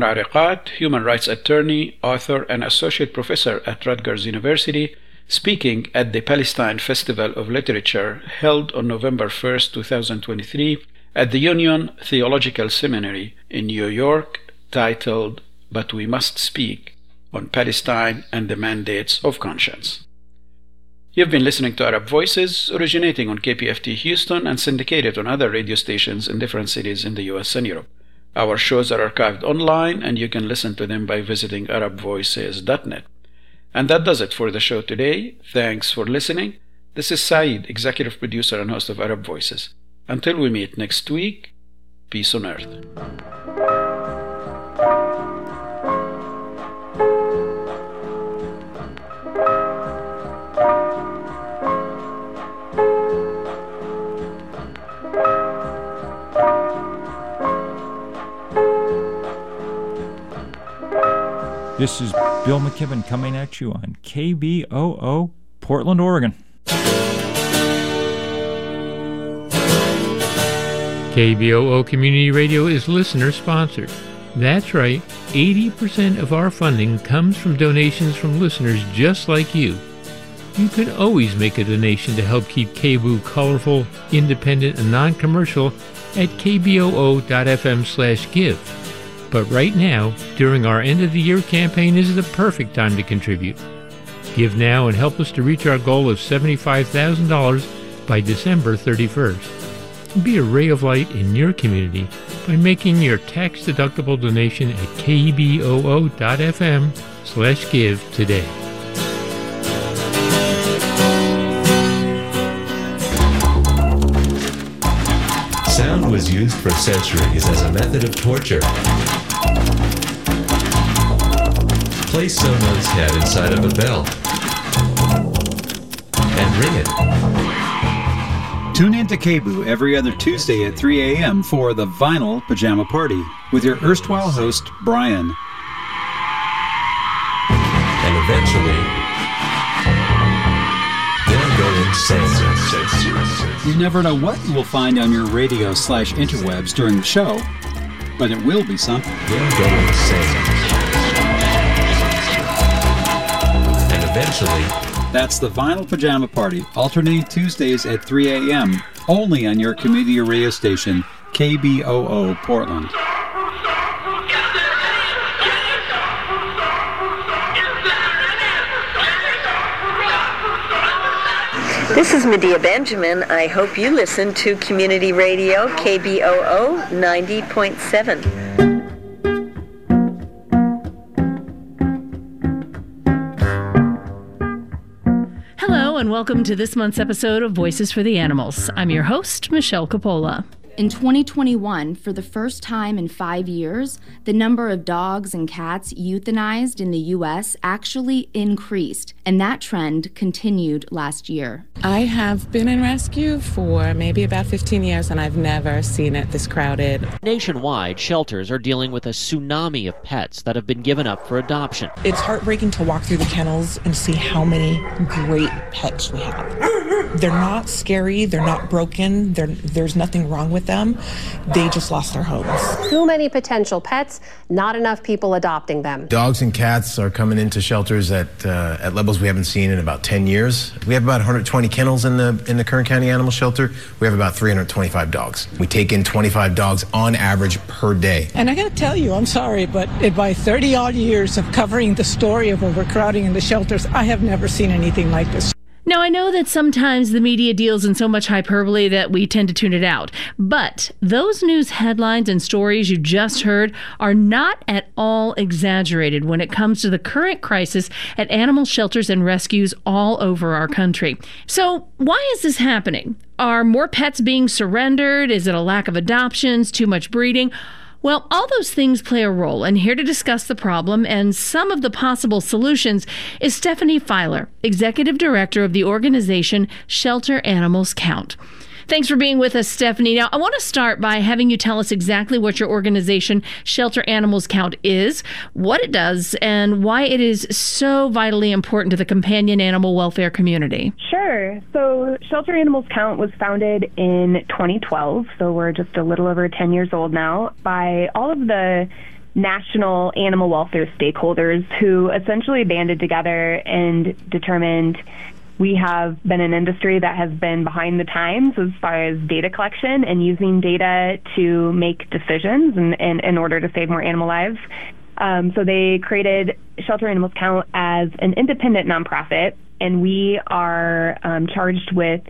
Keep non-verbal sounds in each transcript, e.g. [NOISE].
Erakat, human rights attorney, author, and associate professor at Rutgers University, speaking at the Palestine Festival of Literature held on November 1, 2023, at the Union Theological Seminary in New York, titled But We Must Speak on Palestine and the Mandates of Conscience. You've been listening to Arab Voices, originating on KPFT Houston and syndicated on other radio stations in different cities in the US and Europe. Our shows are archived online and you can listen to them by visiting ArabVoices.net. And that does it for the show today. Thanks for listening. This is Saeed, executive producer and host of Arab Voices. Until we meet next week, peace on earth. This is Bill McKibben coming at you on KBOO, Portland, Oregon. KBOO Community Radio is listener sponsored. That's right, 80% of our funding comes from donations from listeners just like you. You can always make a donation to help keep KBOO colorful, independent, and non-commercial at kboo.fm slash give. But right now, during our end of the year campaign, is the perfect time to contribute. Give now and help us to reach our goal of $75,000 by December 31st. Be a ray of light in your community by making your tax-deductible donation at kboo.fm slash give today. Sound was used for centuries as a method of torture. Place someone's head inside of a bell and ring it. Tune in to KBOO every other Tuesday at 3 a.m. for the Vinyl Pajama Party with your erstwhile host, Brian. And eventually, they'll go insane. You never know what you will find on your radio slash interwebs during the show, but it will be something. They'll go insane. Eventually, That's the Vinyl Pajama Party, alternating Tuesdays at 3 a.m., only on your community radio station, KBOO Portland. This is Medea Benjamin. I hope you listen to Community Radio KBOO 90.7. and welcome to this month's episode of Voices for the Animals. I'm your host, Michelle Coppola. In 2021, for the first time in five years, the number of dogs and cats euthanized in the U.S. actually increased, and that trend continued last year. I have been in rescue for maybe about 15 years, and I've never seen it this crowded. Nationwide, shelters are dealing with a tsunami of pets that have been given up for adoption. It's heartbreaking to walk through the kennels and see how many great pets we have. They're not scary, they're not broken, they're, there's nothing wrong with them. They just lost their homes. Too many potential pets, not enough people adopting them. Dogs and cats are coming into shelters at uh, at levels we haven't seen in about 10 years. We have about 120 kennels in the in the Kern County Animal Shelter. We have about 325 dogs. We take in 25 dogs on average per day. And I got to tell you, I'm sorry, but by 30 odd years of covering the story of overcrowding in the shelters, I have never seen anything like this. Now, I know that sometimes the media deals in so much hyperbole that we tend to tune it out, but those news headlines and stories you just heard are not at all exaggerated when it comes to the current crisis at animal shelters and rescues all over our country. So, why is this happening? Are more pets being surrendered? Is it a lack of adoptions, too much breeding? Well, all those things play a role, and here to discuss the problem and some of the possible solutions is Stephanie Filer, Executive Director of the organization Shelter Animals Count. Thanks for being with us, Stephanie. Now, I want to start by having you tell us exactly what your organization, Shelter Animals Count, is, what it does, and why it is so vitally important to the companion animal welfare community. Sure. So, Shelter Animals Count was founded in 2012, so we're just a little over 10 years old now, by all of the national animal welfare stakeholders who essentially banded together and determined we have been an industry that has been behind the times as far as data collection and using data to make decisions in, in, in order to save more animal lives. Um, so they created Shelter Animals Count as an independent nonprofit, and we are um, charged with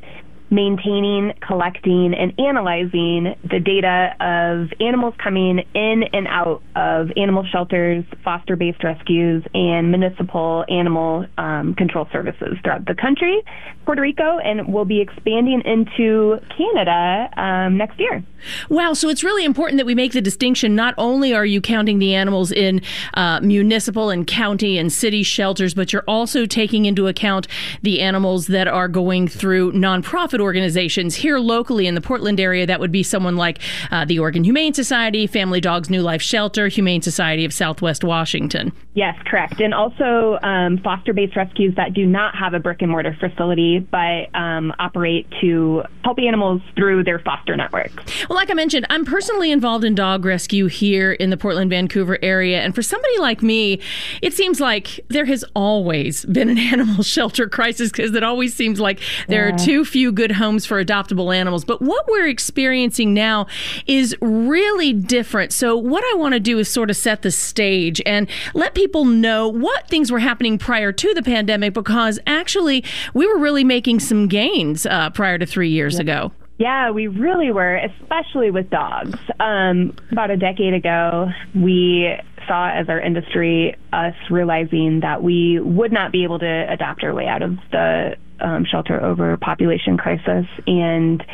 maintaining, collecting, and analyzing the data of animals coming in and out of animal shelters, foster based rescues, and municipal animal um, control services throughout the country, Puerto Rico, and we'll be expanding into Canada um, next year. Wow, so it's really important that we make the distinction. Not only are you counting the animals in uh, municipal and county and city shelters, but you're also taking into account the animals that are going through nonprofit organizations here locally in the Portland area. That would be someone like uh, the Oregon Humane Society, Family Dogs New Life Shelter, Humane Society of Southwest Washington. Yes, correct. And also um, foster based rescues that do not have a brick and mortar facility but um, operate to help animals through their foster networks. Well, like I mentioned, I'm personally involved in dog rescue here in the Portland, Vancouver area. And for somebody like me, it seems like there has always been an [LAUGHS] animal shelter crisis because it always seems like there yeah. are too few good homes for adoptable animals. But what we're experiencing now is really different. So, what I want to do is sort of set the stage and let people know what things were happening prior to the pandemic because actually we were really making some gains uh, prior to three years yeah. ago. Yeah, we really were, especially with dogs. Um, about a decade ago, we saw as our industry us realizing that we would not be able to adopt our way out of the um, shelter overpopulation crisis and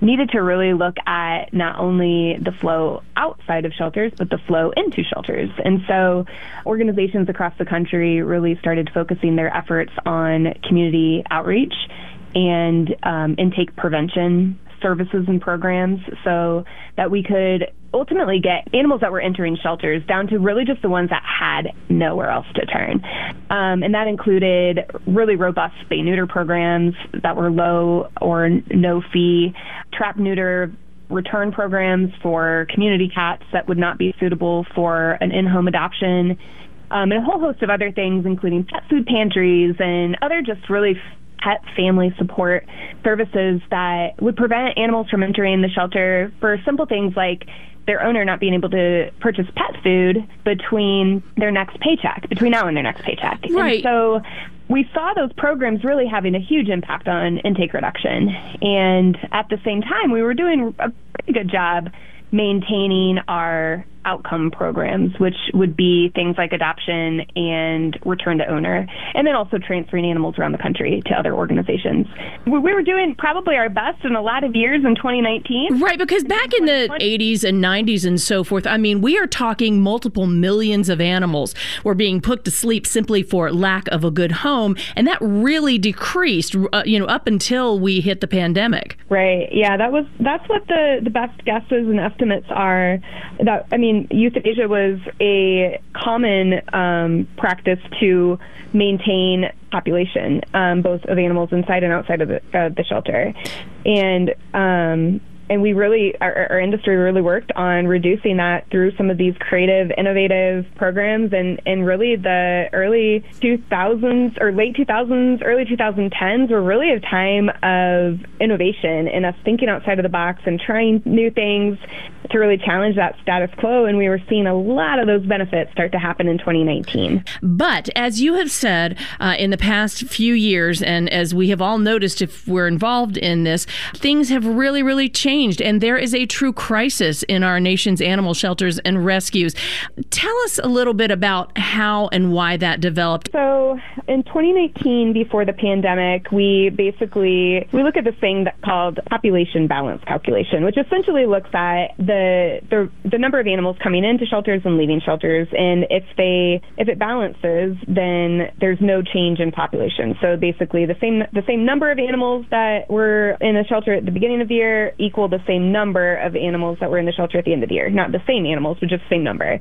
needed to really look at not only the flow outside of shelters, but the flow into shelters. And so organizations across the country really started focusing their efforts on community outreach and um, intake prevention services and programs so that we could ultimately get animals that were entering shelters down to really just the ones that had nowhere else to turn. Um, and that included really robust spay neuter programs that were low or no fee, trap neuter return programs for community cats that would not be suitable for an in home adoption. Um, and a whole host of other things, including pet food pantries and other just really pet family support services that would prevent animals from entering the shelter for simple things like their owner not being able to purchase pet food between their next paycheck, between now and their next paycheck. Right. And so we saw those programs really having a huge impact on intake reduction. And at the same time, we were doing a pretty good job maintaining our outcome programs, which would be things like adoption and return to owner, and then also transferring animals around the country to other organizations. We were doing probably our best in a lot of years in 2019. Right, because back in the 80s and 90s and so forth, I mean, we are talking multiple millions of animals were being put to sleep simply for lack of a good home, and that really decreased, uh, you know, up until we hit the pandemic. Right. Yeah, that was that's what the the best guesses and estimates are. That I mean mean, euthanasia was a common um, practice to maintain population, um, both of animals inside and outside of the, uh, the shelter. And um, and we really our, our, industry really worked on reducing that through some of these creative innovative programs. And and really the early 2000s or late 2000s early 2010s were really a time of innovation and us thinking outside of the box and trying new things to really challenge that status quo. And we were seeing a lot of those benefits start to happen in 2019 but as you have said uh, in the past few years and as we have all noticed if we're involved in this things have really really changed changed, and there is a true crisis in our nation's animal shelters and rescues. Tell us a little bit about how and why that developed. So, in 2019, before the pandemic, we basically we look at this thing called population balance calculation, which essentially looks at the, the the number of animals coming into shelters and leaving shelters, and if they if it balances, then there's no change in population. So basically, the same the same number of animals that were in a shelter at the beginning of the year the same number of animals that were in the shelter at the end of the year. Not the same animals, but just the same number.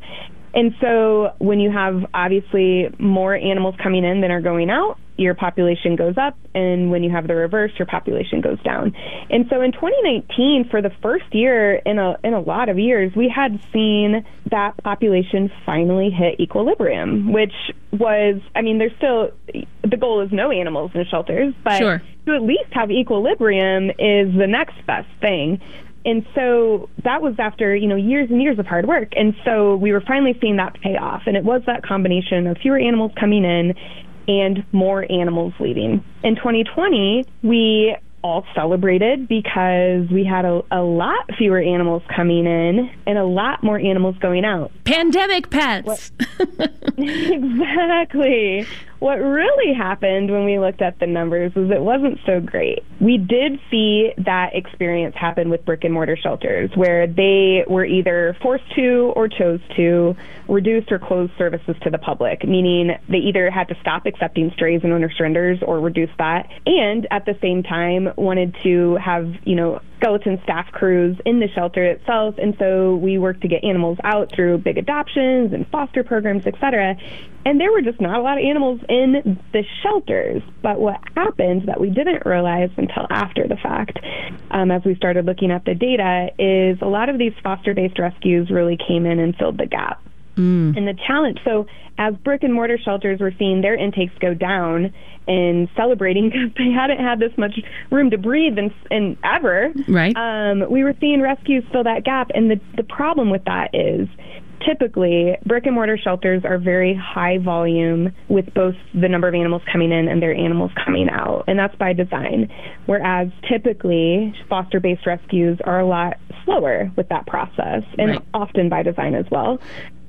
And so when you have obviously more animals coming in than are going out, your population goes up, and when you have the reverse, your population goes down. And so in 2019, for the first year in a in a lot of years, we had seen that population finally hit equilibrium, which was, I mean, there's still the goal is no animals in shelters, but Sure. to at least have equilibrium is the next best thing. And so that was after, you know, years and years of hard work. And so we were finally seeing that pay off. And it was that combination of fewer animals coming in and more animals leaving. In 2020, we all celebrated because we had a, a lot fewer animals coming in and a lot more animals going out. Pandemic pets. [LAUGHS] exactly. What really happened when we looked at the numbers was it wasn't so great. We did see that experience happen with brick and mortar shelters where they were either forced to or chose to reduce or close services to the public, meaning they either had to stop accepting strays and owner surrenders or reduce that, and at the same time wanted to have, you know, skeleton staff crews in the shelter itself. And so we worked to get animals out through big adoptions and foster programs, et cetera. And there were just not a lot of animals in the shelters. But what happened that we didn't realize until after the fact, um, as we started looking at the data, is a lot of these foster based rescues really came in and filled the gap. And the challenge, so as brick and mortar shelters were seeing their intakes go down and celebrating [LAUGHS] because they hadn't had this much room to breathe in, in ever, Right. um, we were seeing rescues fill that gap. And the, the problem with that is typically brick and mortar shelters are very high volume with both the number of animals coming in and their animals coming out. And that's by design. Whereas typically foster based rescues are a lot slower with that process and Right. often by design as well.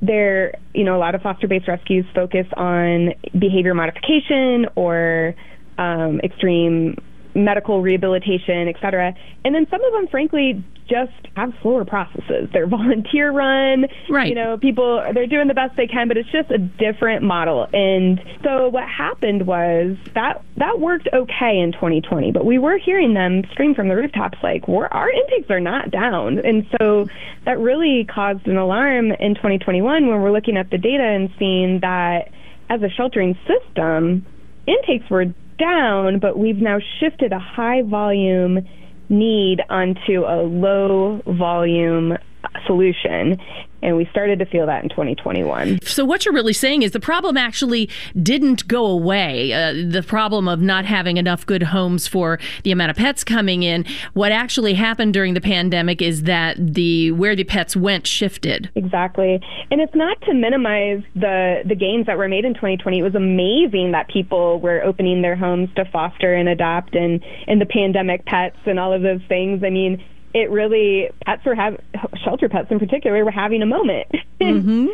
There, you know, a lot of foster based rescues focus on behavior modification or um, extreme medical rehabilitation, et cetera. And then some of them, frankly, just have slower processes. They're [LAUGHS] volunteer run. Right. You know, people, they're doing the best they can, but it's just a different model. And so what happened was that that worked okay in 2020, but we were hearing them scream from the rooftops like, we're, our intakes are not down. And so that really caused an alarm in 2021 when we're looking at the data and seeing that as a sheltering system, intakes were down, but we've now shifted a high volume need onto a low volume solution. And we started to feel that in 2021. So what you're really saying is the problem actually didn't go away. Uh, the problem of not having enough good homes for the amount of pets coming in. What actually happened during the pandemic is that the where the pets went shifted. Exactly. And it's not to minimize the the gains that were made in 2020. It was amazing that people were opening their homes to foster and adopt and and the pandemic pets and all of those things. I mean, it really pets were having shelter pets in particular were having a moment.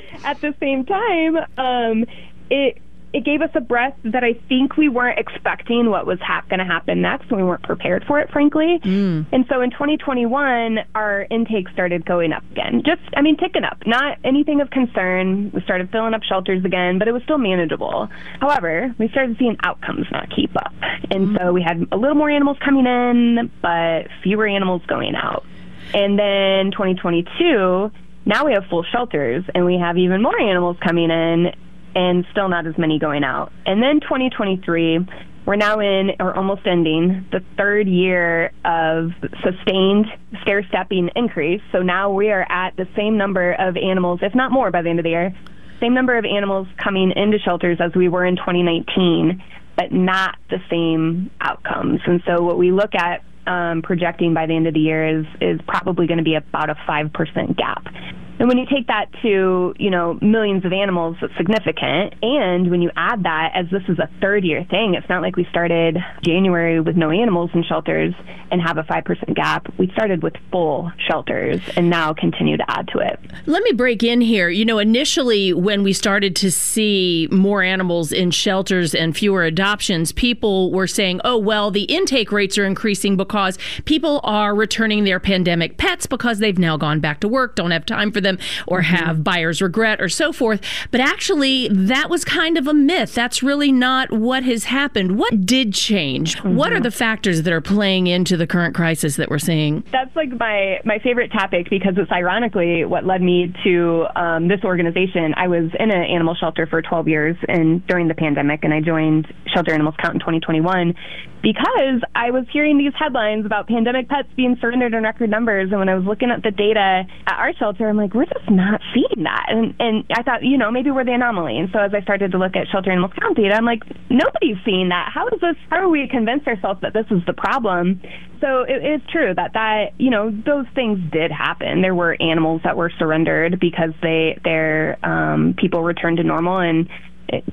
[LAUGHS] At the same time, um, it it gave us a breath that I think we weren't expecting what was hap- going to happen next. and We weren't prepared for it, frankly. Mm. And so in 2021, our intake started going up again. Just, I mean, ticking up. Not anything of concern. We started filling up shelters again, but it was still manageable. However, we started seeing outcomes not keep up. And so mm. we had a little more animals coming in, but fewer animals going out. And then 2022, now we have full shelters and we have even more animals coming in and still not as many going out. And then 2023, we're now in or almost ending the third year of sustained stair stepping increase. So now we are at the same number of animals, if not more by the end of the year, same number of animals coming into shelters as we were in 2019, but not the same outcomes. And so what we look at um, projecting by the end of the year is is probably going to be about a five percent gap. And when you take that to you know millions of animals, it's significant. And when you add that, as this is a third year thing, it's not like we started January with no animals in shelters and have a five percent gap. We started with full shelters and now continue to add to it. Let me break in here. You know, initially when we started to see more animals in shelters and fewer adoptions, people were saying, "Oh, well, the intake rates are increasing because people are returning their pandemic pets because they've now gone back to work, don't have time for them them or have buyer's regret or so forth. But actually, that was kind of a myth. That's really not what has happened. What did change? What are the factors that are playing into the current crisis that we're seeing? That's like my my favorite topic because it's ironically what led me to um, this organization. I was in an animal shelter for 12 years and during the pandemic, and I joined Shelter Animals Count in 2021 because I was hearing these headlines about pandemic pets being surrendered in record numbers. And when I was looking at the data at our shelter, I'm like, we're just not seeing that. And and I thought, you know, maybe we're the anomaly. And so as I started to look at Shelter Animals Count data, I'm like, nobody's seeing that. How is this? How are we convince ourselves that this is the problem? So it is true that that you know those things did happen. There were animals that were surrendered because they their um, people returned to normal and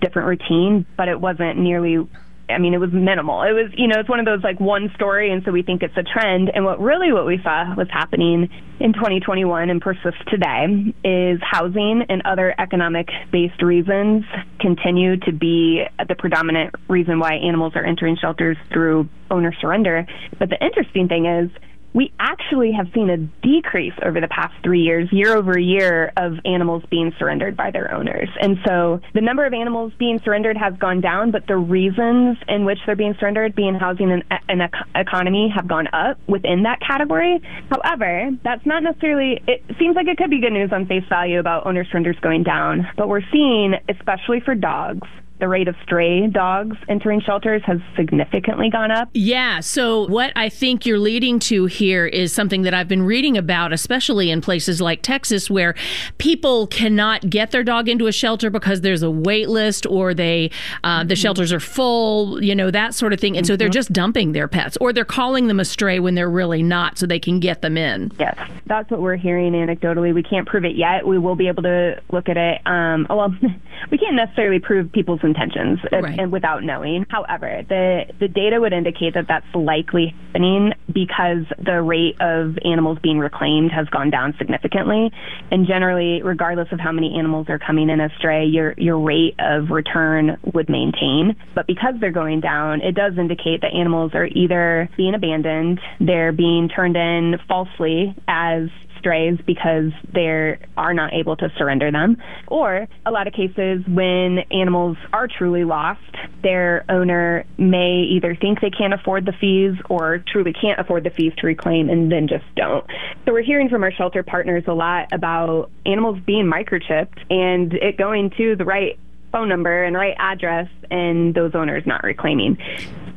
different routine, but it wasn't nearly I mean, it was minimal. It was, you know, it's one of those like one story, and so we think it's a trend. And what really what we saw was happening in 2021 and persists today is housing and other economic based reasons continue to be the predominant reason why animals are entering shelters through owner surrender. But the interesting thing is we actually have seen a decrease over the past three years, year over year, of animals being surrendered by their owners. And so the number of animals being surrendered has gone down, but the reasons in which they're being surrendered, being housing and, and economy, have gone up within that category. However, that's not necessarily, it seems like it could be good news on face value about owner surrenders going down, but we're seeing, especially for dogs, the rate of stray dogs entering shelters has significantly gone up. Yeah. So, what I think you're leading to here is something that I've been reading about, especially in places like Texas, where people cannot get their dog into a shelter because there's a wait list or they uh, the mm-hmm. shelters are full, you know, that sort of thing. And mm-hmm. so they're mm-hmm. just dumping their pets or they're calling them a stray when they're really not so they can get them in. Yes. That's what we're hearing anecdotally. We can't prove it yet. We will be able to look at it. Um, well, [LAUGHS] we can't necessarily prove people's intentions uh, right. and without knowing. However, the the data would indicate that that's likely happening because the rate of animals being reclaimed has gone down significantly, and generally, regardless of how many animals are coming in astray, your your rate of return would maintain. But because they're going down, it does indicate that animals are either being abandoned, they're being turned in falsely as strays because they are not able to surrender them. Or a lot of cases when animals are truly lost, their owner may either think they can't afford the fees or truly can't afford the fees to reclaim and then just don't. So we're hearing from our shelter partners a lot about animals being microchipped and it going to the right phone number and right address and those owners not reclaiming,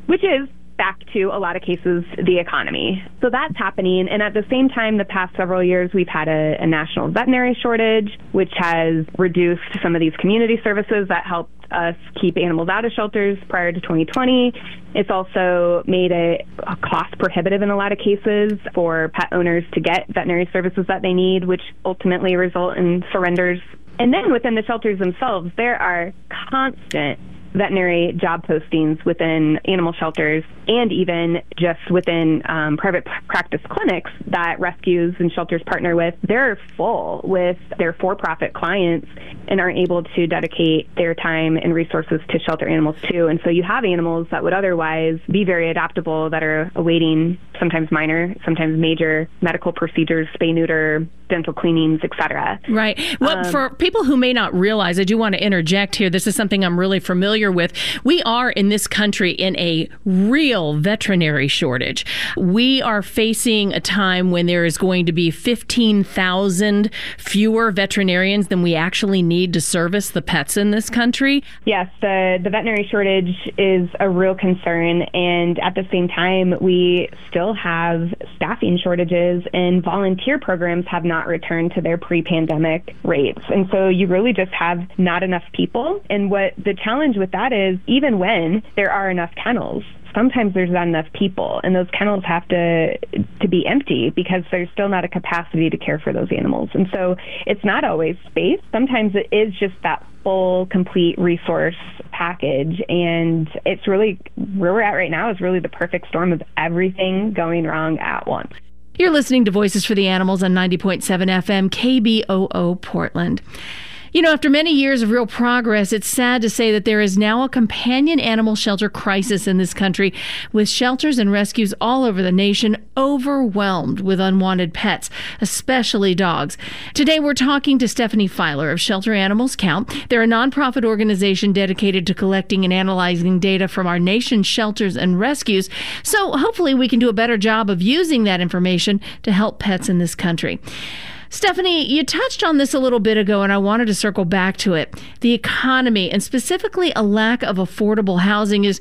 which is back to a lot of cases the economy. So that's happening. And at the same time, the past several years, we've had a, a national veterinary shortage, which has reduced some of these community services that helped us keep animals out of shelters prior to 2020. It's also made it cost prohibitive in a lot of cases for pet owners to get veterinary services that they need, which ultimately result in surrenders. And then within the shelters themselves, there are constant veterinary job postings within animal shelters and even just within um, private practice clinics that rescues and shelters partner with, they're full with their for profit clients and aren't able to dedicate their time and resources to shelter animals too. And so you have animals that would otherwise be very adaptable that are awaiting sometimes minor, sometimes major medical procedures, spay neuter, dental cleanings, etc. Right. Well, um, for people who may not realize, I do want to interject here. This is something I'm really familiar with. We are in this country in a real veterinary shortage. We are facing a time when there is going to be 15,000 fewer veterinarians than we actually need to service the pets in this country. Yes, the the veterinary shortage is a real concern and at the same time we still have staffing shortages and volunteer programs have not returned to their pre pandemic rates. And so you really just have not enough people. And what the challenge with that is, even when there are enough kennels, sometimes there's not enough people and those kennels have to to be empty because there's still not a capacity to care for those animals. And so it's not always space. Sometimes it is just that full complete resource package and it's really where we're at right now is really the perfect storm of everything going wrong at once. You're listening to Voices for the Animals on 90.7 FM, KBOO Portland. You know, after many years of real progress, it's sad to say that there is now a companion animal shelter crisis in this country, with shelters and rescues all over the nation overwhelmed with unwanted pets, especially dogs. Today, we're talking to Stephanie Filer of Shelter Animals Count. They're a nonprofit organization dedicated to collecting and analyzing data from our nation's shelters and rescues. So, hopefully, we can do a better job of using that information to help pets in this country. Stephanie, you touched on this a little bit ago, and I wanted to circle back to it. The economy, and specifically a lack of affordable housing, is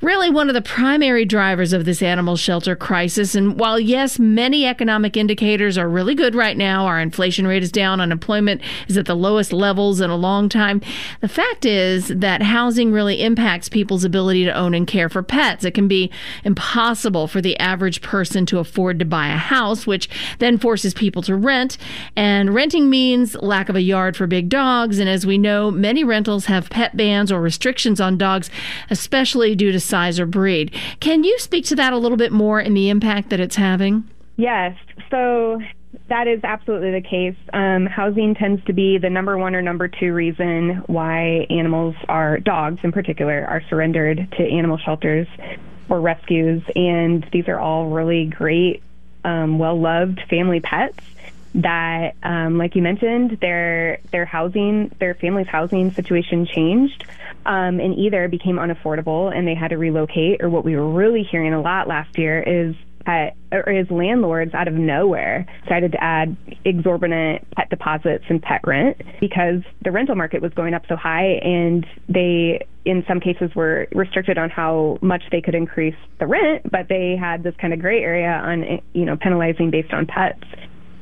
really one of the primary drivers of this animal shelter crisis. And while, yes, many economic indicators are really good right now, our inflation rate is down, unemployment is at the lowest levels in a long time, the fact is that housing really impacts people's ability to own and care for pets. It can be impossible for the average person to afford to buy a house, which then forces people to rent. And renting means lack of a yard for big dogs. And as we know, many rentals have pet bans or restrictions on dogs, especially due to size or breed. Can you speak to that a little bit more and the impact that it's having? Yes. So that is absolutely the case. Um, housing tends to be the number one or number two reason why animals are, dogs in particular, are surrendered to animal shelters or rescues. And these are all really great, um, well loved family pets that, um, like you mentioned, their their housing, their family's housing situation changed, um, and either became unaffordable and they had to relocate, or what we were really hearing a lot last year is pet or is landlords out of nowhere decided to add exorbitant pet deposits and pet rent because the rental market was going up so high and they in some cases were restricted on how much they could increase the rent but they had this kind of gray area on you know penalizing based on pets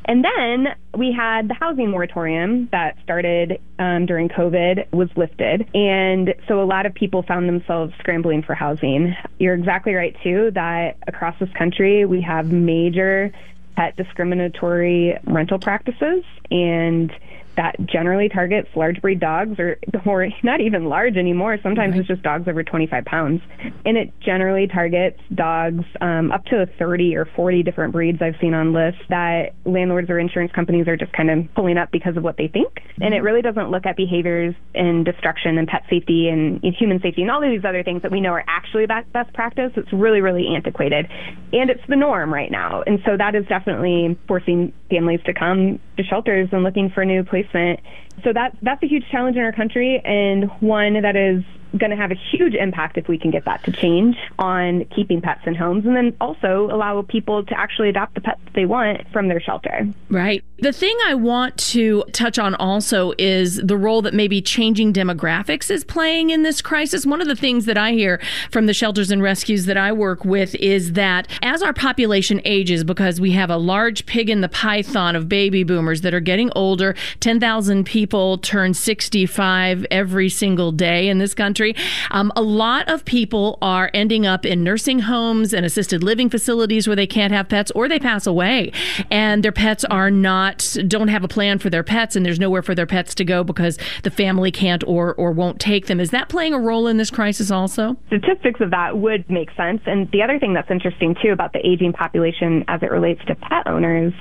and then we had the housing moratorium that started um, during COVID was lifted. And so a lot of people found themselves scrambling for housing. You're exactly right, too, that across this country, we have major pet discriminatory rental practices. And that generally targets large breed dogs or, or not even large anymore. Sometimes right. it's just dogs over 25 pounds. And it generally targets dogs um, up to 30 or 40 different breeds I've seen on lists that landlords or insurance companies are just kind of pulling up because of what they think. Mm-hmm. And it really doesn't look at behaviors and destruction and pet safety and, human safety and all of these other things that we know are actually best practice. It's really, really antiquated. And it's the norm right now. And so that is definitely forcing families to come to shelters and looking for a new placement. So that that's a huge challenge in our country and one that is going to have a huge impact if we can get that to change on keeping pets in homes and then also allow people to actually adopt the pets they want from their shelter. Right. The thing I want to touch on also is the role that maybe changing demographics is playing in this crisis. One of the things that I hear from the shelters and rescues that I work with is that as our population ages, because we have a large pig in the python of baby boomers that are getting older, 10,000 people turn 65 every single day in this country. Um, a lot of people are ending up in nursing homes and assisted living facilities where they can't have pets or they pass away and their pets are not, don't have a plan for their pets and there's nowhere for their pets to go because the family can't or, or won't take them. Is that playing a role in this crisis also? Statistics of that would make sense. And the other thing that's interesting too about the aging population as it relates to pet owners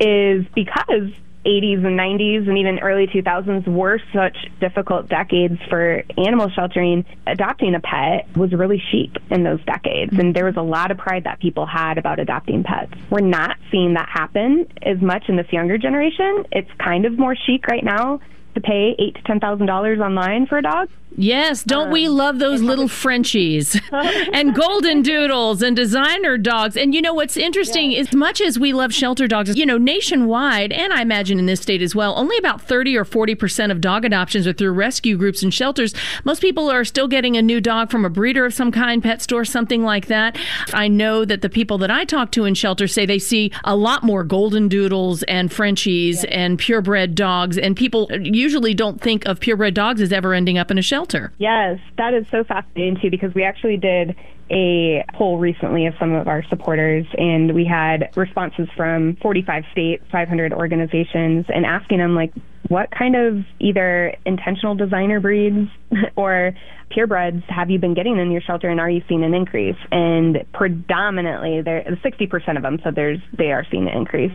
is because 80s and 90s and even early 2000s were such difficult decades for animal sheltering, adopting a pet was really chic in those decades. And there was a lot of pride that people had about adopting pets. We're not seeing that happen as much in this younger generation. It's kind of more chic right now to pay eight to ten thousand dollars online for a dog. Yes, don't um, we love those little [LAUGHS] Frenchies [LAUGHS] and golden doodles and designer dogs? And you know what's interesting, yeah. as much as we love shelter dogs, you know, nationwide, and I imagine in this state as well, only about 30 or 40% of dog adoptions are through rescue groups and shelters. Most people are still getting a new dog from a breeder of some kind, pet store, something like that. I know that the people that I talk to in shelters say they see a lot more golden doodles and Frenchies yeah. and purebred dogs, and people usually don't think of purebred dogs as ever ending up in a shelter shelter. Yes, that is so fascinating too because we actually did a poll recently of some of our supporters, and we had responses from 45 states, 500 organizations, and asking them like what kind of either intentional designer breeds [LAUGHS] or purebreds have you been getting in your shelter and are you seeing an increase? And predominantly, there 60% of them said there's they are seeing an increase.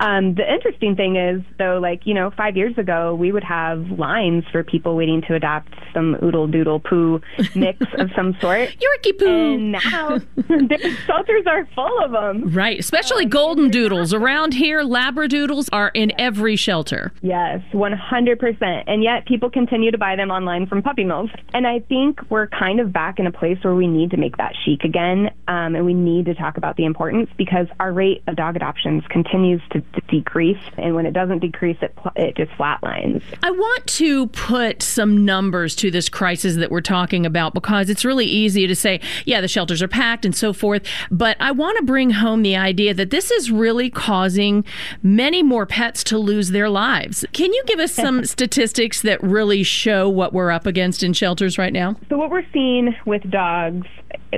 Um, the interesting thing is, though, like you know, five years ago we would have lines for people waiting to adopt some oodle doodle poo mix [LAUGHS] of some sort. Yorkie poo. And now the shelters are full of them. Right, especially golden doodles. Around here, labradoodles are in every shelter. Yes, 100%. And yet people continue to buy them online from puppy mills. And I think we're kind of back in a place where we need to make that chic again. Um, and we need to talk about the importance because our rate of dog adoptions continues to, to decrease. And when it doesn't decrease, it, pl- it just flatlines. I want to put some numbers to this crisis that we're talking about because it's really easy to say, yeah, the shelters are packed and so forth. But I want to bring home the idea that this is really causing many more pets to lose their lives. Can you give us some [LAUGHS] statistics that really show what we're up against in shelters right now? So, what we're seeing with dogs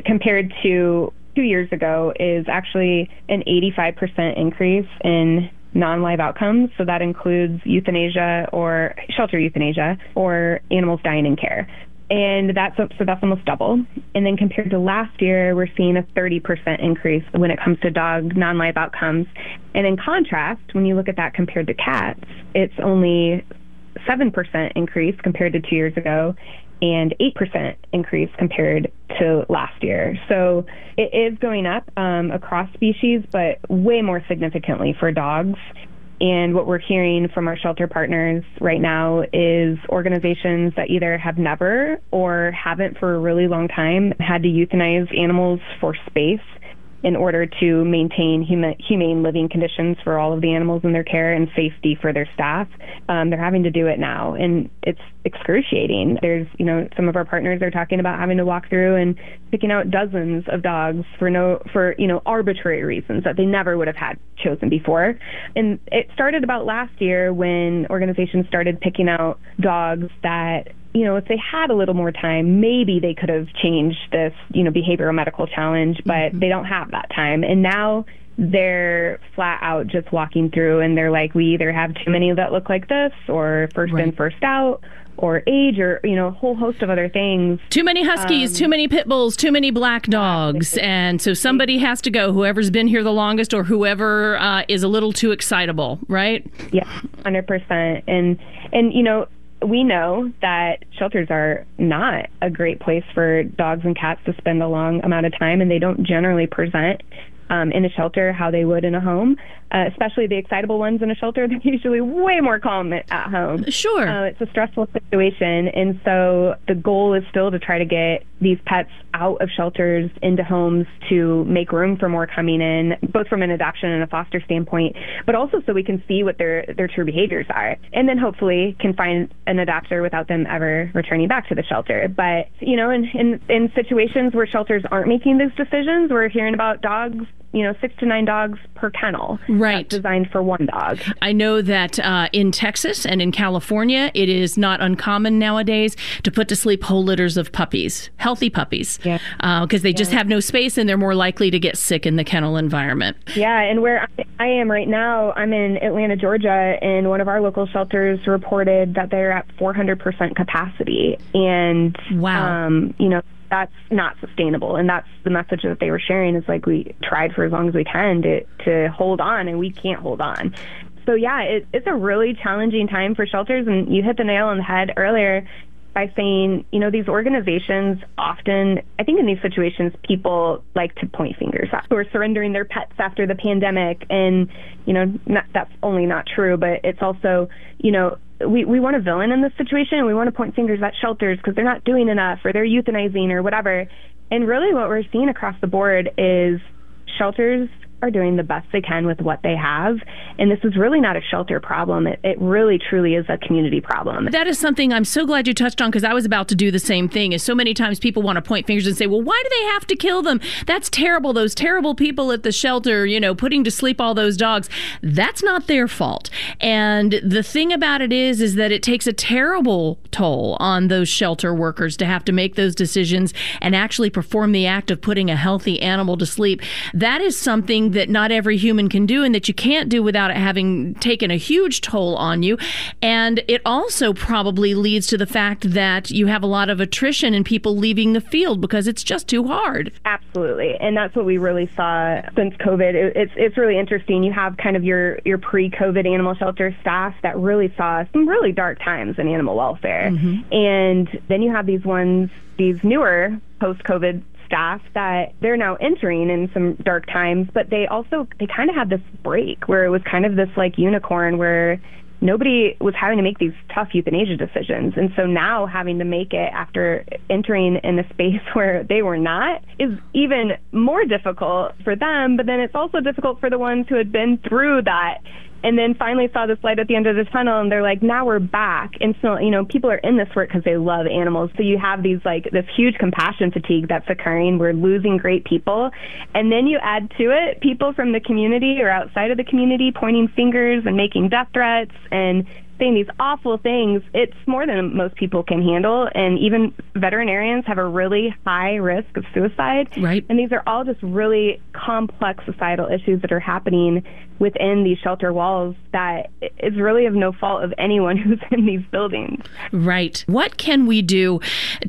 compared to two years ago is actually an 85% increase in non-live outcomes. So that includes euthanasia or shelter euthanasia or animals dying in care. And that's so that's almost double. And then compared to last year, we're seeing a 30% increase when it comes to dog non-live outcomes. And in contrast, when you look at that compared to cats, it's only 7% increase compared to two years ago and 8% increase compared to last year. So it is going up um, across species, but way more significantly for dogs. And what we're hearing from our shelter partners right now is organizations that either have never or haven't for a really long time had to euthanize animals for space in order to maintain huma- humane living conditions for all of the animals in their care and safety for their staff. Um, they're having to do it now, and it's excruciating. There's, you know, some of our partners are talking about having to walk through and picking out dozens of dogs for no, for you know, arbitrary reasons that they never would have had chosen before. And it started about last year when organizations started picking out dogs that you know, if they had a little more time, maybe they could have changed this, you know, behavioral medical challenge, but mm-hmm. they don't have that time. And now they're flat out just walking through and they're like, we either have too many that look like this or first right. in, first out or age or you know a whole host of other things too many huskies um, too many pit bulls too many black dogs and so somebody has to go whoever's been here the longest or whoever uh, is a little too excitable right yeah 100% and and you know we know that shelters are not a great place for dogs and cats to spend a long amount of time, and they don't generally present um, in a shelter how they would in a home uh, especially the excitable ones in a shelter, [LAUGHS] they're usually way more calm at home. Sure. Uh, it's a stressful situation. And so the goal is still to try to get these pets out of shelters into homes to make room for more coming in, both from an adoption and a foster standpoint, but also so we can see what their, their true behaviors are. And then hopefully can find an adopter without them ever returning back to the shelter. But, you know, in, in, in situations where shelters aren't making those decisions, we're hearing about dogs you know, six to nine dogs per kennel. Right. designed for one dog. I know that uh, in Texas and in California, it is not uncommon nowadays to put to sleep whole litters of puppies, healthy puppies, because yeah. uh, they yeah. just have no space and they're more likely to get sick in the kennel environment. Yeah, and where I am right now, I'm in Atlanta, Georgia, and one of our local shelters reported that they're at 400% capacity. And, wow. Um, you know, that's not sustainable. And that's the message that they were sharing is like we tried for as long as we can to, to hold on and we can't hold on. So yeah, it, it's a really challenging time for shelters and you hit the nail on the head earlier by saying, you know, these organizations often, I think in these situations, people like to point fingers at who are surrendering their pets after the pandemic. And, you know, not, that's only not true, but it's also, you know, we, we want a villain in this situation. We want to point fingers at shelters because they're not doing enough or they're euthanizing or whatever. And really, what we're seeing across the board is shelters are doing the best they can with what they have. And this is really not a shelter problem. It, it really, truly is a community problem. That is something I'm so glad you touched on because I was about to do the same thing. Is so many times people want to point fingers and say, well, why do they have to kill them? That's terrible. Those terrible people at the shelter, you know, putting to sleep all those dogs. That's not their fault. And the thing about it is, is that it takes a terrible toll on those shelter workers to have to make those decisions and actually perform the act of putting a healthy animal to sleep. That is something that not every human can do and that you can't do without it having taken a huge toll on you. And it also probably leads to the fact that you have a lot of attrition and people leaving the field because it's just too hard. Absolutely, and that's what we really saw since COVID. It, it's it's really interesting. You have kind of your your pre-COVID animal shelter staff that really saw some really dark times in animal welfare, Mm-hmm. and then you have these ones, these newer post-COVID staff that they're now entering in some dark times, but they also they kind of had this break where it was kind of this like unicorn where nobody was having to make these tough euthanasia decisions. And so now having to make it after entering in a space [LAUGHS] where they were not is even more difficult for them. But then it's also difficult for the ones who had been through that and then finally saw this light at the end of the tunnel and they're like now we're back. And so you know people are in this work because they love animals. So you have these like this huge compassion fatigue that's occurring. We're losing great people. And then you add to it people from the community or outside of the community pointing fingers and making death threats and saying these awful things, it's more than most people can handle. And even veterinarians have a really high risk of suicide. Right. And these are all just really complex societal issues that are happening within these shelter walls that is really of no fault of anyone [LAUGHS] who's in these buildings. Right. What can we do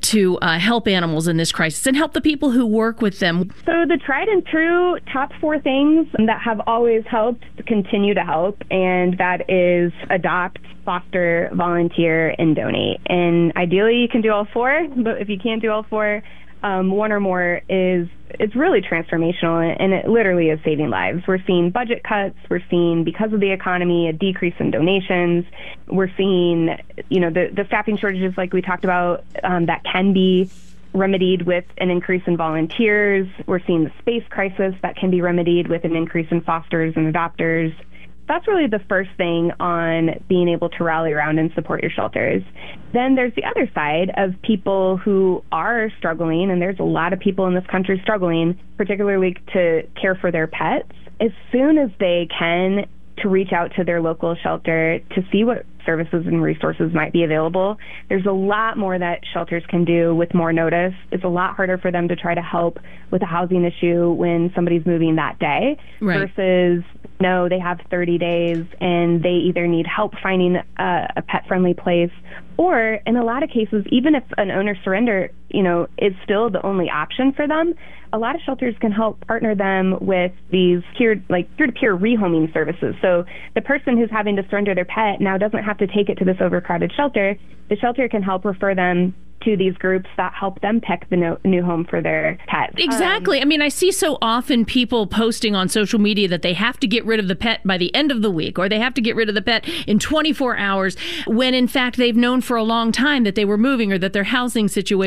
to uh, help animals in this crisis and help the people who work with them? So, the tried and true top four things that have always helped continue to help, and that is adopt, foster, volunteer, and donate. And ideally, you can do all four, but if you can't do all four, um, one or more is it's really transformational and it literally is saving lives. We're seeing budget cuts. We're seeing because of the economy a decrease in donations. We're seeing you know the the staffing shortages like we talked about um, that can be remedied with an increase in volunteers. We're seeing the space crisis that can be remedied with an increase in fosters and adopters that's really the first thing on being able to rally around and support your shelters. Then there's the other side of people who are struggling, and there's a lot of people in this country struggling, particularly to care for their pets. As soon as they can, to reach out to their local shelter to see what services and resources might be available. There's a lot more that shelters can do with more notice. It's a lot harder for them to try to help with a housing issue when somebody's moving that day Right. versus no, they have 30 days and they either need help finding a, a pet friendly place or in a lot of cases, even if an owner surrender, you know, is still the only option for them, a lot of shelters can help partner them with these peer, like peer-to-peer rehoming services. So the person who's having to surrender their pet now doesn't have to take it to this overcrowded shelter. The shelter can help refer them to these groups that help them pick the no, new home for their pet. Um, exactly. I mean, I see so often people posting on social media that they have to get rid of the pet by the end of the week or they have to get rid of the pet in 24 hours when in fact they've known for a long time that they were moving or that their housing situation